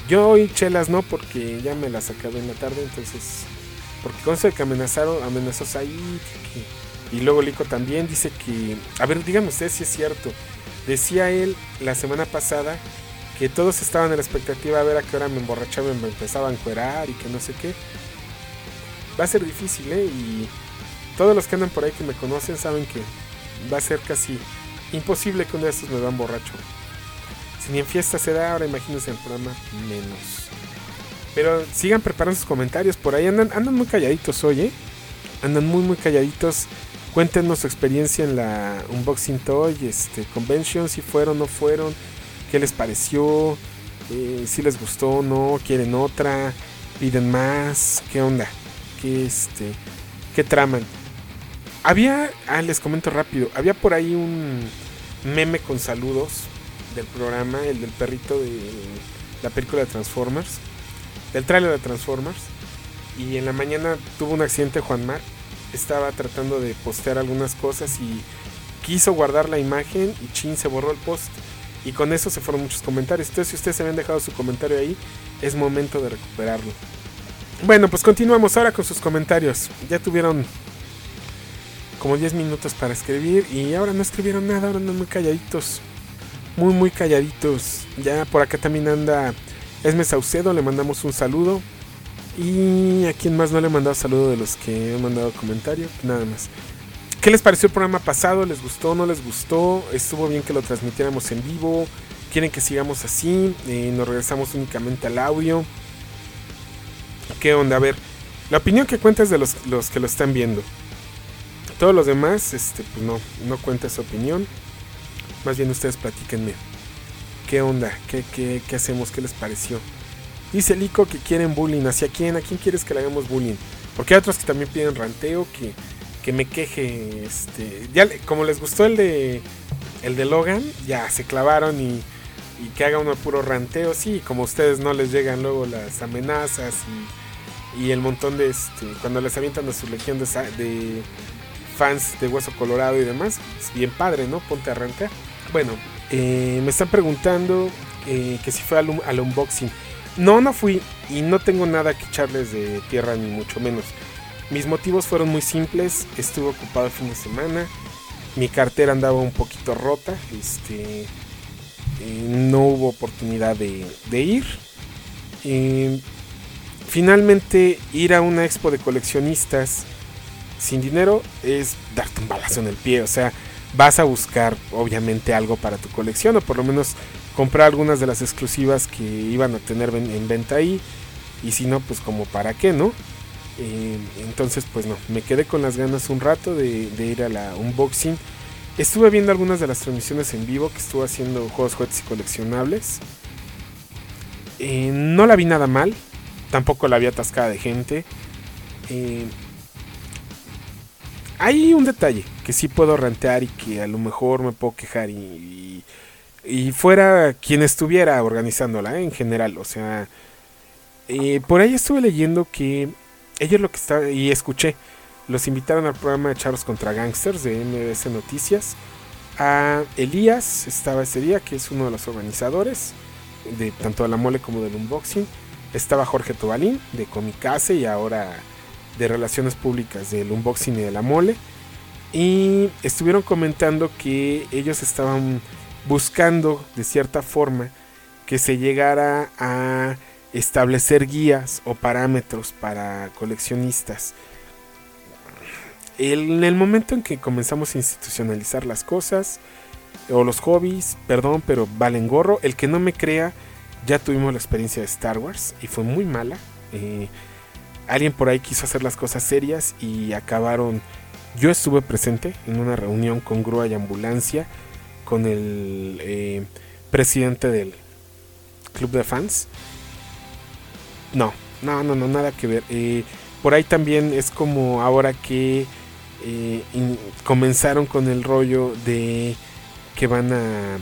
Yo hoy chelas no, porque ya me las acabé en la tarde, entonces. Porque con que amenazaron, amenazó Said. y luego Lico también dice que. A ver, díganme ustedes si es cierto. Decía él la semana pasada que todos estaban en la expectativa a ver a qué hora me emborrachaba y me empezaba a encuerar y que no sé qué. Va a ser difícil, ¿eh? Y todos los que andan por ahí que me conocen saben que va a ser casi Imposible que uno de estos me vean borracho. Si ni en fiesta se da, ahora imagínense el programa menos. Pero sigan preparando sus comentarios por ahí. Andan, andan muy calladitos hoy, ¿eh? Andan muy, muy calladitos. Cuéntenos su experiencia en la Unboxing Toy este, Convention, si fueron o no fueron, qué les pareció, eh, si les gustó o no, quieren otra, piden más, qué onda, qué, este, qué traman. Había, ah, les comento rápido, había por ahí un meme con saludos del programa, el del perrito de la película de Transformers, del tráiler de Transformers. Y en la mañana tuvo un accidente Juan Mar. Estaba tratando de postear algunas cosas y quiso guardar la imagen y chin se borró el post. Y con eso se fueron muchos comentarios. Entonces si ustedes se habían dejado su comentario ahí, es momento de recuperarlo. Bueno, pues continuamos ahora con sus comentarios. Ya tuvieron como 10 minutos para escribir y ahora no escribieron nada, ahora andan muy calladitos. Muy, muy calladitos. Ya por acá también anda Esme Saucedo, le mandamos un saludo. Y a quien más no le he mandado saludo de los que he mandado comentario, nada más. ¿Qué les pareció el programa pasado? ¿Les gustó? ¿No les gustó? ¿Estuvo bien que lo transmitiéramos en vivo? ¿Quieren que sigamos así? Eh, ¿Nos regresamos únicamente al audio? ¿Qué onda? A ver, la opinión que cuenta es de los, los que lo están viendo. Todos los demás, este, pues no, no cuenta su opinión. Más bien ustedes platíquenme. ¿Qué onda? ¿Qué, qué, qué hacemos? ¿Qué les pareció? Dice Lico que quieren bullying. ¿Hacia quién? ¿A quién quieres que le hagamos bullying? Porque hay otros que también piden ranteo, que, que me queje. Este, ya, como les gustó el de el de Logan, ya se clavaron y, y que haga uno puro ranteo. Sí, como a ustedes no les llegan luego las amenazas y, y el montón de este, cuando les avientan a su legión de, de fans de Hueso Colorado y demás. Es bien padre, ¿no? Ponte a arrancar. Bueno, eh, me están preguntando eh, que si fue al, unboxing. No, no fui y no tengo nada que echarles de tierra ni mucho menos. Mis motivos fueron muy simples. Estuve ocupado el fin de semana. Mi cartera andaba un poquito rota. Este, eh, no hubo oportunidad de ir. finalmente ir a una expo de coleccionistas sin dinero es darte un balazo en el pie. O sea, vas a buscar obviamente algo para tu colección o por lo menos comprar algunas de las exclusivas que iban a tener en venta ahí. Y si no, pues como para qué, ¿no? Eh, entonces, pues no, me quedé con las ganas un rato de, ir a la unboxing. Estuve viendo algunas de las transmisiones en vivo que estuvo haciendo juegos, juguetes y coleccionables. Eh, no la vi nada mal, tampoco la vi atascada de gente. Eh, hay un detalle que sí puedo rantear y que a lo mejor me puedo quejar y, y, fuera quien estuviera organizándola ¿eh? en general. O sea, eh, por ahí estuve leyendo que ellos lo que está y escuché, los invitaron al programa de Charlos contra Gangsters de MBS Noticias. A Elías estaba ese día, que es uno de los organizadores de tanto de la mole como del unboxing. Estaba Jorge Tobalín de Comicase y ahora de relaciones públicas del unboxing y de la mole. Y estuvieron comentando que ellos estaban buscando de cierta forma que se llegara a establecer guías o parámetros para coleccionistas. en el momento en que comenzamos a institucionalizar las cosas o los hobbies, perdón, pero valen gorro. El que no me crea, ya tuvimos la experiencia de Star Wars y fue muy mala. Eh, alguien por ahí quiso hacer las cosas serias y acabaron. Yo estuve presente en una reunión con grúa y ambulancia con el eh, presidente del club de fans. No, no, no, no, nada que ver. Eh, por ahí también es como ahora que eh, comenzaron con el rollo de que van a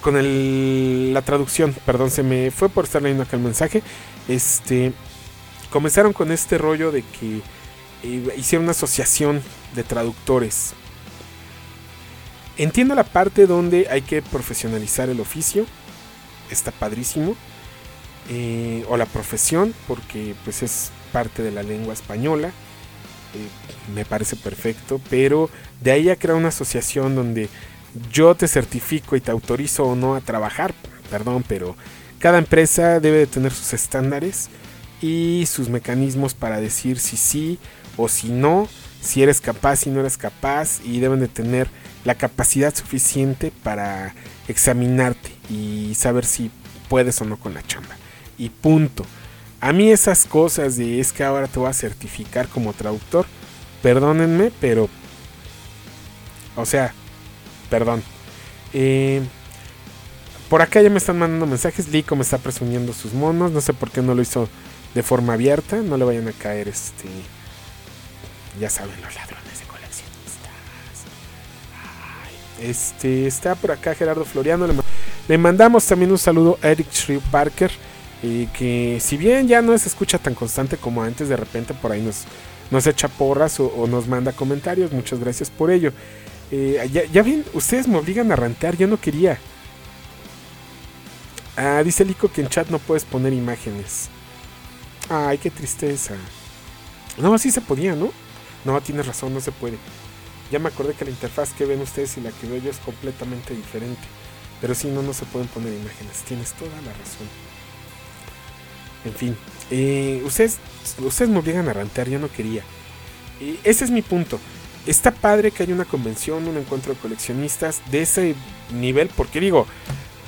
con el, la traducción, perdón, se me fue por estar leyendo acá el mensaje. Este, comenzaron con este rollo de que eh, hicieron una asociación de traductores. Entiendo la parte donde hay que profesionalizar el oficio, está padrísimo, eh, o la profesión, porque pues es parte de la lengua española, eh, me parece perfecto, pero de ahí a crear una asociación donde yo te certifico y te autorizo o no a trabajar, perdón, pero cada empresa debe de tener sus estándares y sus mecanismos para decir si sí o si no, si eres capaz, si no eres capaz y deben de tener la capacidad suficiente para examinarte y saber si puedes o no con la chamba. Y punto. A mí esas cosas de es que ahora te voy a certificar como traductor, perdónenme, pero... O sea, perdón. Eh, por acá ya me están mandando mensajes. Lico me está presumiendo sus monos. No sé por qué no lo hizo de forma abierta. No le vayan a caer este. Ya saben, los ladrones de coleccionistas. este. Está por acá Gerardo Floriano. Le, mandamos también un saludo a Eric Shrew Parker. Y que si bien ya no se escucha tan constante como antes, de repente por ahí nos, nos echa porras o, nos manda comentarios. Muchas gracias por ello. Eh, ya, ya bien, ustedes me obligan a rantear. Yo no quería. Ah, dice Lico que en chat no puedes poner imágenes. Ay, qué tristeza. No, así se podía, ¿no? No, tienes razón, no se puede. Ya me acordé que la interfaz que ven ustedes y la que veo yo es completamente diferente. Pero sí, no, no se pueden poner imágenes. Tienes toda la razón. En fin, eh, ustedes, ustedes me obligan a rantear, yo no quería. Y ese es mi punto. Está padre que haya una convención, un encuentro de coleccionistas de ese nivel, porque digo,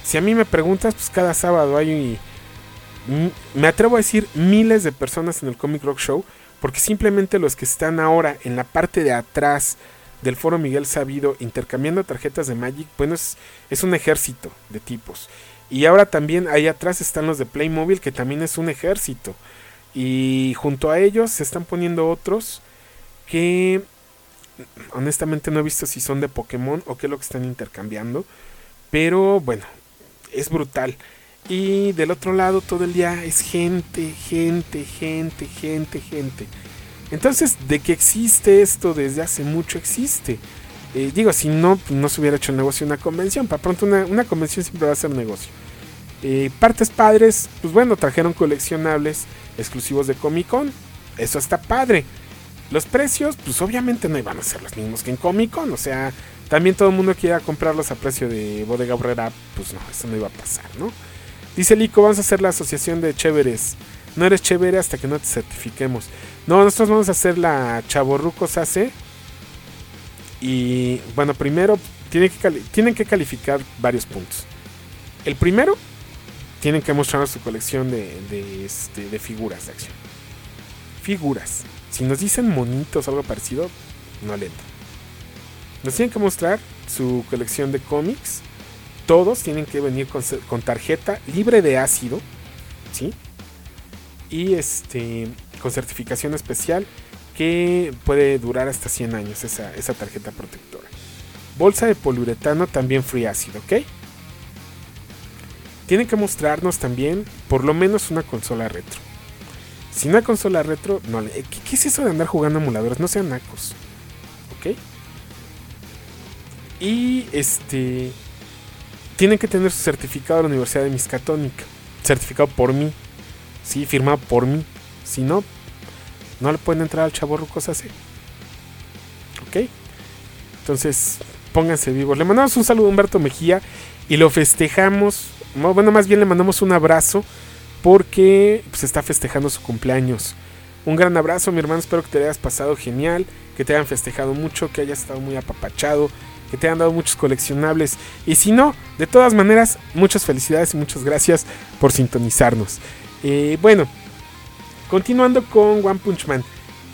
si a mí me preguntas, pues cada sábado hay, me atrevo a decir, miles de personas en el Comic Rock Show, porque simplemente los que están ahora en la parte de atrás del foro Miguel Sabido intercambiando tarjetas de Magic, bueno, es, es un ejército de tipos. Y ahora también ahí atrás están los de Playmobil, que también es un ejército. Y junto a ellos se están poniendo otros que honestamente no he visto si son de Pokémon o qué es lo que están intercambiando. Pero bueno, es brutal. Y del otro lado todo el día es gente, gente, gente, gente, gente. Entonces, de que existe esto desde hace mucho, existe. Eh, digo, si no, no se hubiera hecho negocio una convención. Para pronto una, convención siempre va a ser negocio. Eh, partes padres, pues bueno, trajeron coleccionables exclusivos de Comic Con. Eso está padre. Los precios, pues obviamente no iban a ser los mismos que en Comic Con. O sea, también todo el mundo quiera comprarlos a precio de bodega obrera, pues no, eso no iba a pasar, ¿no? Dice Lico, vamos a hacer la asociación de chéveres. No eres chévere hasta que no te certifiquemos. No, nosotros vamos a hacer la Chaborrucos AC. Y bueno, primero tienen que, calificar varios puntos. El primero, tienen que mostrarnos su colección de, de, este, de figuras de acción. Figuras. Si nos dicen monitos o algo parecido, no le entra. Nos tienen que mostrar su colección de cómics. Todos tienen que venir con, tarjeta libre de ácido. ¿Sí? Y este. con certificación especial. Que puede durar hasta 100 años esa, esa tarjeta protectora. Bolsa de poliuretano también free ácido, ¿ok? Tienen que mostrarnos también por lo menos una consola retro. Si una consola retro, no ¿qué, ¿qué, es eso de andar jugando emuladores? No sean nacos. ¿Ok? Y este. Tienen que tener su certificado de la Universidad de Miskatonic. Certificado por mí. Sí, firmado por mí. Si no, no le pueden entrar al chavo cosas así. ¿Ok? Entonces, pónganse vivos. Le mandamos un saludo a Humberto Mejía y lo festejamos. Bueno, más bien le mandamos un abrazo porque se pues, está festejando su cumpleaños. Un gran abrazo, mi hermano. Espero que te hayas pasado genial, que te hayan festejado mucho, que hayas estado muy apapachado, que te han dado muchos coleccionables. Y si no, de todas maneras, muchas felicidades y muchas gracias por sintonizarnos. Eh, bueno, continuando con One Punch Man.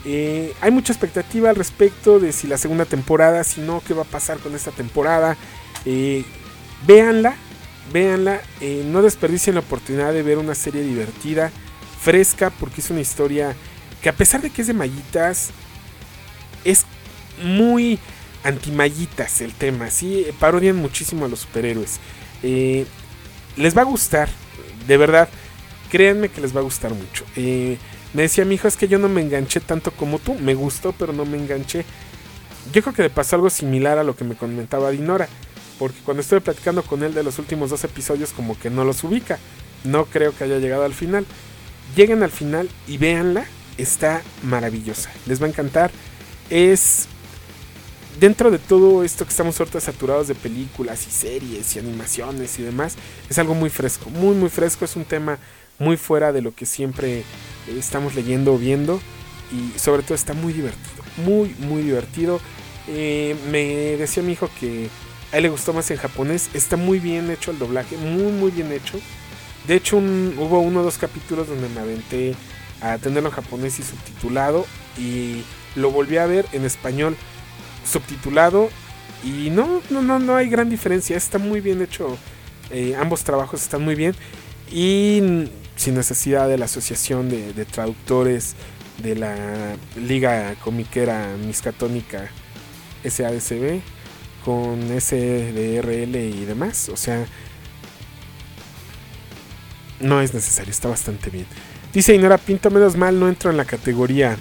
Eh, hay mucha expectativa al respecto de si la segunda temporada, si no, qué va a pasar con esta temporada. Eh, véanla, véanla. no desperdicien la oportunidad de ver una serie divertida, fresca, porque es una historia que a pesar de que es de mallitas, es muy antimallitas el tema, sí, parodian muchísimo a los superhéroes. Eh, les va a gustar, de verdad, créanme que les va a gustar mucho. Eh, me decía mi hijo, es que yo no me enganché tanto como tú, me gustó, pero no me enganché. Yo creo que le pasó algo similar a lo que me comentaba Dinora, porque cuando estuve platicando con él de los últimos dos episodios, como que no los ubica. No creo que haya llegado al final. Lleguen al final y véanla, está maravillosa, les va a encantar. Es dentro de todo esto que estamos ahorita saturados de películas y series y animaciones y demás, es algo muy fresco, muy muy fresco, es un tema muy fuera de lo que siempre estamos leyendo o viendo y sobre todo está muy divertido, muy muy divertido. Eh, me decía mi hijo que a él le gustó más en japonés, está muy bien hecho el doblaje, muy muy bien hecho. De hecho, hubo uno o dos capítulos donde me aventé a tenerlo en japonés y subtitulado. Y lo volví a ver en español subtitulado. Y no, no, no, no hay gran diferencia. Está muy bien hecho. Eh, ambos trabajos están muy bien. Y sin necesidad de la asociación de, traductores de la Liga Comiquera Miscatónica SADCB con SDRL y demás. O sea, no es necesario, está bastante bien. Dice Inora Pinto, menos mal no entro en la categoría.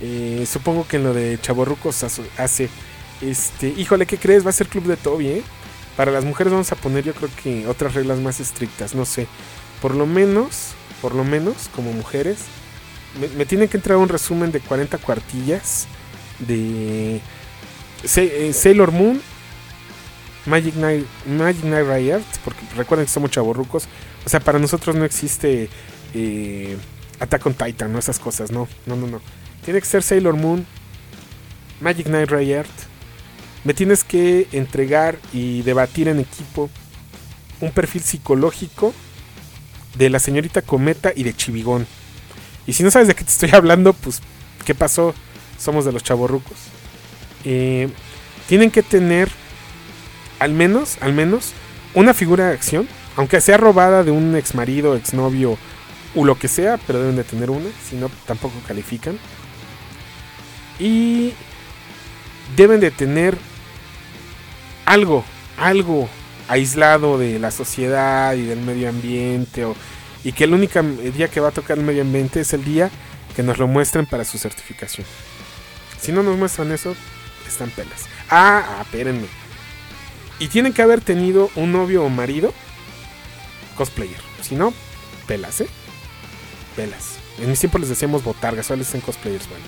Eh, supongo que en lo de Chaborrucos hace. Este, híjole, ¿qué crees? Va a ser Club de Toby, ¿eh? Para las mujeres vamos a poner yo creo que otras reglas más estrictas, no sé. Por lo menos, por lo menos, como mujeres, me, tienen que entrar un resumen de 40 cuartillas de eh, Sailor Moon, Magic Knight, Magic Knight Riot, porque recuerden que somos chaborrucos. O sea, para nosotros no existe eh, Attack on Titan, no esas cosas, no, no, no, no. Tiene que ser Sailor Moon, Magic Knight Riot. Me tienes que entregar y debatir en equipo un perfil psicológico de la señorita Cometa y de Chivigón. Y si no sabes de qué te estoy hablando, pues, ¿qué pasó? Somos de los chavorrucos. Eh, tienen que tener al menos, al menos, una figura de acción, aunque sea robada de un ex marido, ex novio o lo que sea, pero deben de tener una, si no tampoco califican. Y deben de tener algo, algo aislado de la sociedad y del medio ambiente o, y que el único día que va a tocar el medio ambiente es el día que nos lo muestren para su certificación. Si no nos muestran eso, están pelas. Ah, ah, espérenme. Y tienen que haber tenido un novio o marido cosplayer. Si no, pelas, ¿eh? Pelas. En mis tiempos les decíamos botargas, ahora les dicen cosplayers, bueno.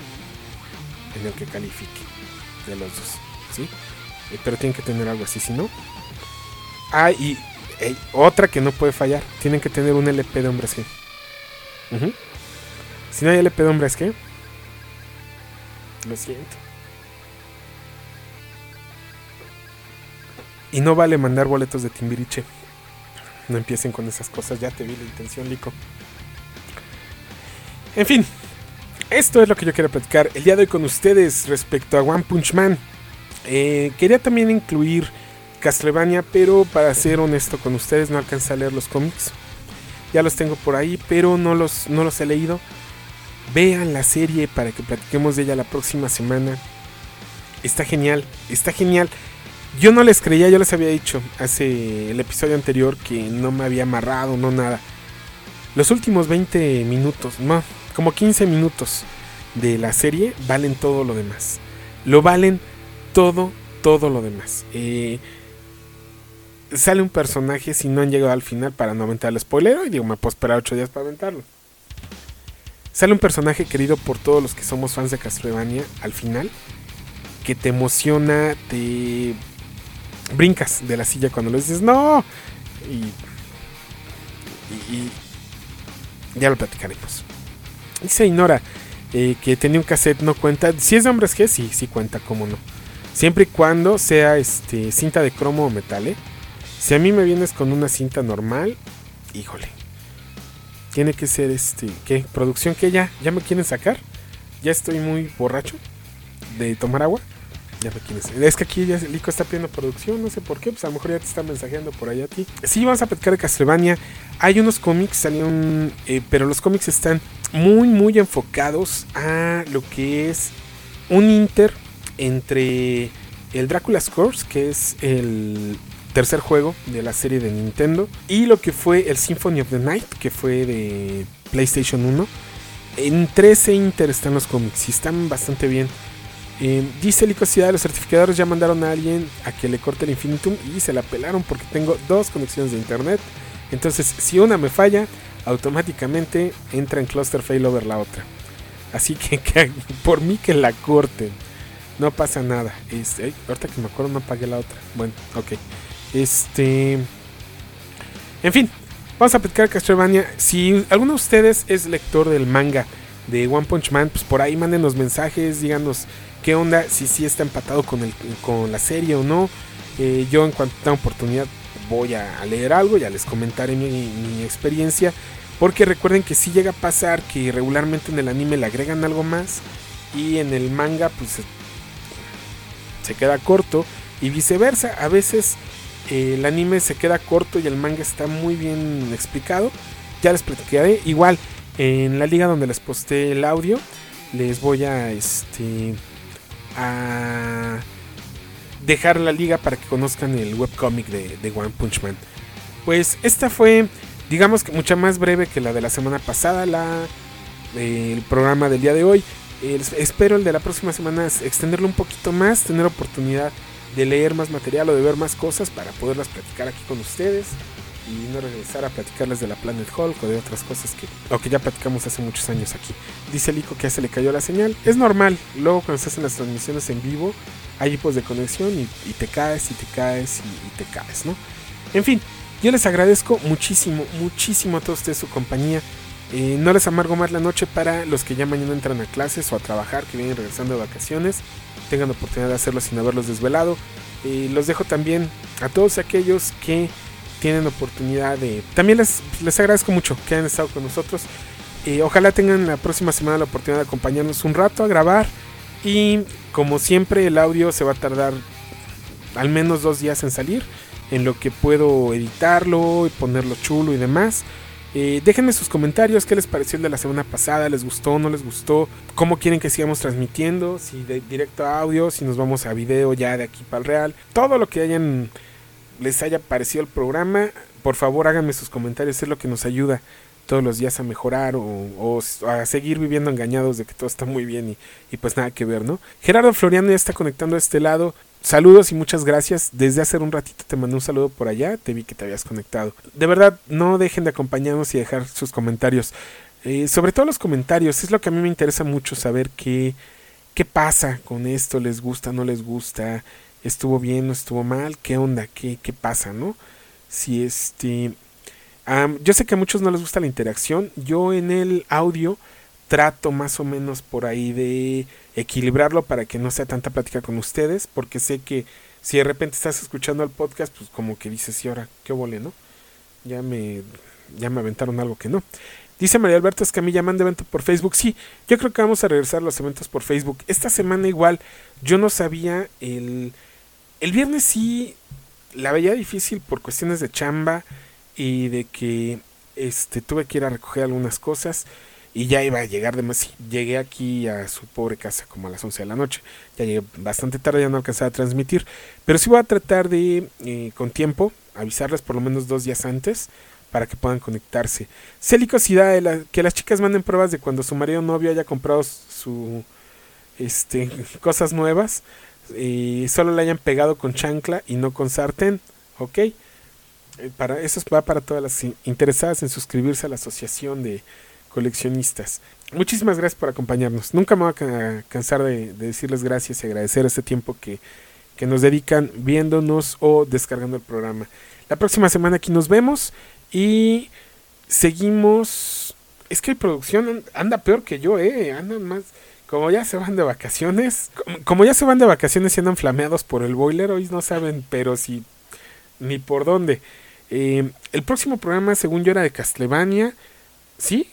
En el que califique. De los dos, ¿sí? Eh, pero tienen que tener algo así, si no. Ah, y otra que no puede fallar. Tienen que tener un LP de hombres G. Si no hay LP de hombres G, lo siento. Y no vale mandar boletos de Timbiriche. No empiecen con esas cosas, ya te vi la intención, Lico. En fin, esto es lo que yo quería platicar el día de hoy con ustedes respecto a One Punch Man. Eh, quería también incluir Castlevania, pero para ser honesto con ustedes, no alcancé a leer los cómics. Ya los tengo por ahí, pero no los, no los he leído. Vean la serie para que platiquemos de ella la próxima semana. Está genial, está genial. Yo no les creía, yo les había dicho hace el episodio anterior que no me había amarrado, no nada. Los últimos 20 minutos, no, como 15 minutos de la serie valen todo lo demás. Lo valen todo, todo lo demás. Eh, sale un personaje si no han llegado al final para no aventar el spoiler. Y digo, me puedo esperar 8 días para aventarlo. Sale un personaje querido por todos los que somos fans de Castlevania al final. Que te emociona, te brincas de la silla cuando lo dices, no. Y, ya lo platicaremos. Dice Inora eh, que tenía un cassette, no cuenta. Si es de hombres G, sí, sí cuenta, cómo no. Siempre y cuando sea este, cinta de cromo o metal. Si a mí me vienes con una cinta normal, híjole. Tiene que ser este. ¿Qué? ¿Producción que ya? ¿Ya me quieren sacar? Ya estoy muy borracho de tomar agua. Es. que aquí ya Lico está pidiendo producción, no sé por qué, pues a lo mejor ya te está mensajeando por allá a ti. Sí, vamos a platicar de Castlevania. Hay unos cómics, salieron, eh, pero los cómics están muy, muy enfocados a lo que es un inter entre el Dracula's Curse, que es el tercer juego de la serie de Nintendo, y lo que fue el Symphony of the Night, que fue de PlayStation 1. Entre ese inter están los cómics y están bastante bien. Eh, dice Licosidad, los certificadores ya mandaron a alguien a que le corte el infinitum y se la pelaron porque tengo dos conexiones de internet. Entonces, si una me falla, automáticamente entra en cluster failover la otra. Así *laughs* que, por mí que la corten. No pasa nada. Este, ahorita que me acuerdo no apagué la otra. Bueno, ok. Este... En fin, vamos a platicar Castlevania. Si alguno de ustedes es lector del manga de One Punch Man, pues por ahí manden los mensajes, díganos qué onda, si sí está empatado con, el, con la serie o no. Eh, yo en cuanto tenga oportunidad voy a, leer algo, ya les comentaré mi, experiencia. Porque recuerden que si llega a pasar que regularmente en el anime le agregan algo más y en el manga pues se queda corto y viceversa. A veces eh, el anime se queda corto y el manga está muy bien explicado. Ya les platicaré. Igual en la liga donde les posté el audio les voy a este a dejar la liga para que conozcan el webcomic de, One Punch Man. Pues esta fue, digamos que mucha más breve que la de la semana pasada, la, el programa del día de hoy. espero el de la próxima semana extenderlo un poquito más, tener oportunidad de leer más material o de ver más cosas para poderlas platicar aquí con ustedes y no regresar a platicarles de la Planet Hulk o de otras cosas que, o que ya platicamos hace muchos años aquí. Dice Lico que ya se le cayó la señal. Es normal, luego cuando se hacen las transmisiones en vivo hay tipos de conexión y, te caes y te caes y, te caes, ¿no? En fin, yo les agradezco muchísimo, muchísimo a todos ustedes su compañía. Eh, no les amargo más la noche para los que ya mañana entran a clases o a trabajar, que vienen regresando de vacaciones, tengan oportunidad de hacerlo sin haberlos desvelado. Eh, los dejo también a todos aquellos que tienen oportunidad de... También les, les agradezco mucho que hayan estado con nosotros. Eh, ojalá tengan la próxima semana la oportunidad de acompañarnos un rato a grabar. Y como siempre el audio se va a tardar al menos dos días en salir. En lo que puedo editarlo y ponerlo chulo y demás. Eh, déjenme sus comentarios, qué les pareció el de la semana pasada, les gustó, no les gustó, cómo quieren que sigamos transmitiendo, si de directo a audio, si nos vamos a video ya de aquí para el real, todo lo que hayan les haya parecido el programa, por favor háganme sus comentarios, es lo que nos ayuda todos los días a mejorar o, a seguir viviendo engañados de que todo está muy bien y, pues nada que ver, ¿no? Gerardo Floriano ya está conectando a este lado. Saludos y muchas gracias. Desde hace un ratito te mandé un saludo por allá, te vi que te habías conectado. De verdad, no dejen de acompañarnos y dejar sus comentarios. Eh, sobre todo los comentarios, es lo que a mí me interesa mucho saber qué, qué pasa con esto, les gusta, no les gusta estuvo bien, no estuvo mal, qué onda, qué, qué pasa, ¿no? Si este... yo sé que a muchos no les gusta la interacción, yo en el audio trato más o menos por ahí de equilibrarlo para que no sea tanta plática con ustedes, porque sé que si de repente estás escuchando el podcast, pues como que dices, y ahora, qué vole, ¿no? Ya me, ya me aventaron algo que no. Dice María Alberto Escamilla, manda evento por Facebook. Sí, yo creo que vamos a regresar los eventos por Facebook. Esta semana igual, yo no sabía el el viernes sí la veía difícil por cuestiones de chamba y de que este tuve que ir a recoger algunas cosas y ya iba a llegar de más. Llegué aquí a su pobre casa como a las 11 de la noche. Ya llegué bastante tarde, ya no alcanzaba a transmitir. Pero sí voy a tratar de, eh, con tiempo, avisarles por lo menos dos días antes para que puedan conectarse. Celicosidad que las chicas manden pruebas de cuando su marido novio haya comprado su este cosas nuevas y solo le hayan pegado con chancla y no con sartén, ¿ok? Eh, para, eso va para todas las interesadas en suscribirse a la asociación de coleccionistas. Muchísimas gracias por acompañarnos. Nunca me voy a cansar de, decirles gracias y agradecer este tiempo que, que nos dedican viéndonos o descargando el programa. La próxima semana aquí nos vemos y seguimos. Es que producción anda peor que yo, eh. Andan más como ya se van de vacaciones, como, ya se van de vacaciones y andan flameados por el boiler, hoy no saben, pero si ni por dónde. Eh, el próximo programa, según yo, era de Castlevania, ¿sí?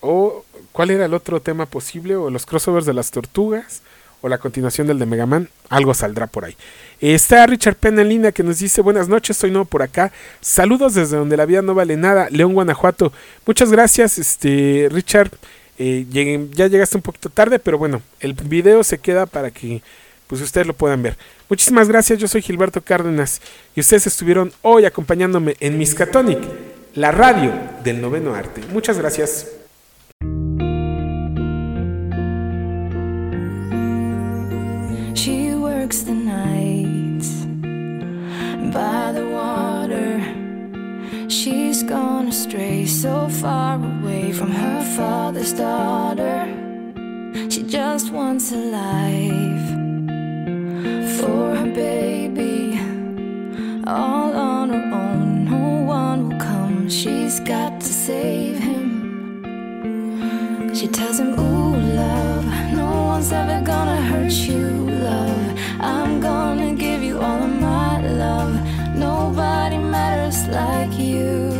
¿O cuál era el otro tema posible? ¿O los crossovers de las tortugas? ¿O la continuación del de Megaman? Algo saldrá por ahí. está Richard Penn en línea que nos dice: Buenas noches, soy nuevo por acá. Saludos desde donde la vida no vale nada, León, Guanajuato. Muchas gracias, este Richard. Eh, ya llegaste un poquito tarde, pero bueno, el video se queda para que pues ustedes lo puedan ver. Muchísimas gracias, yo soy Gilberto Cárdenas y ustedes estuvieron hoy acompañándome en Miskatonic, la radio del noveno arte. Muchas gracias. She's gone astray, so far away from her father's daughter. She just wants a life for her baby, all on her own. No one will come, she's got to save him. She tells him, Ooh, love, no one's ever gonna hurt you, love. I'm gonna like you.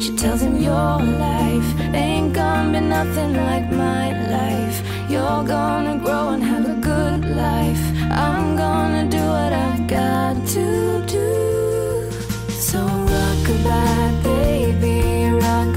She tells him your life ain't gonna be nothing like my life. You're gonna grow and have a good life. I'm gonna do what I've got to do. So rock baby, rock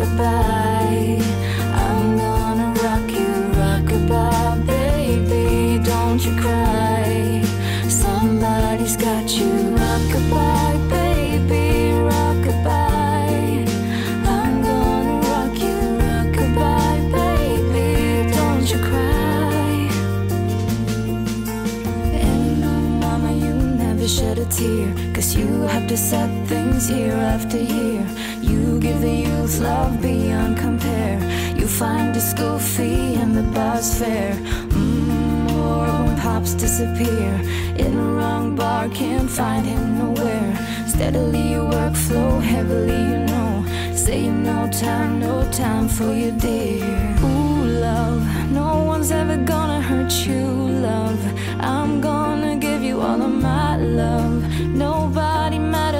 to set things year after year. You give the youth love beyond compare. You find the school fee and the bus fare. Mm, or when pops disappear. In a wrong bar, can't find him nowhere. Steadily your work flow heavily, you know. Saying no time, no time for you, dear. Ooh, love, no one's ever gonna hurt you, love. I'm gonna give you all of my love. Nobody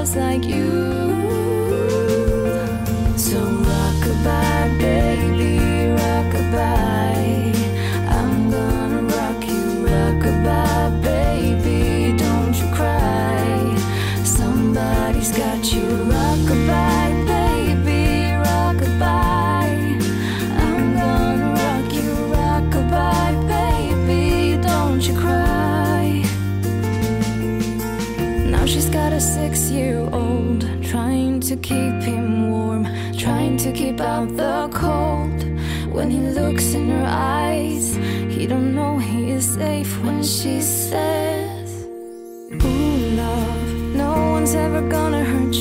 matters like you. To keep him warm, trying to keep out the cold. When he looks in her eyes, he don't know he is safe when she says, Ooh, love, no one's ever gonna hurt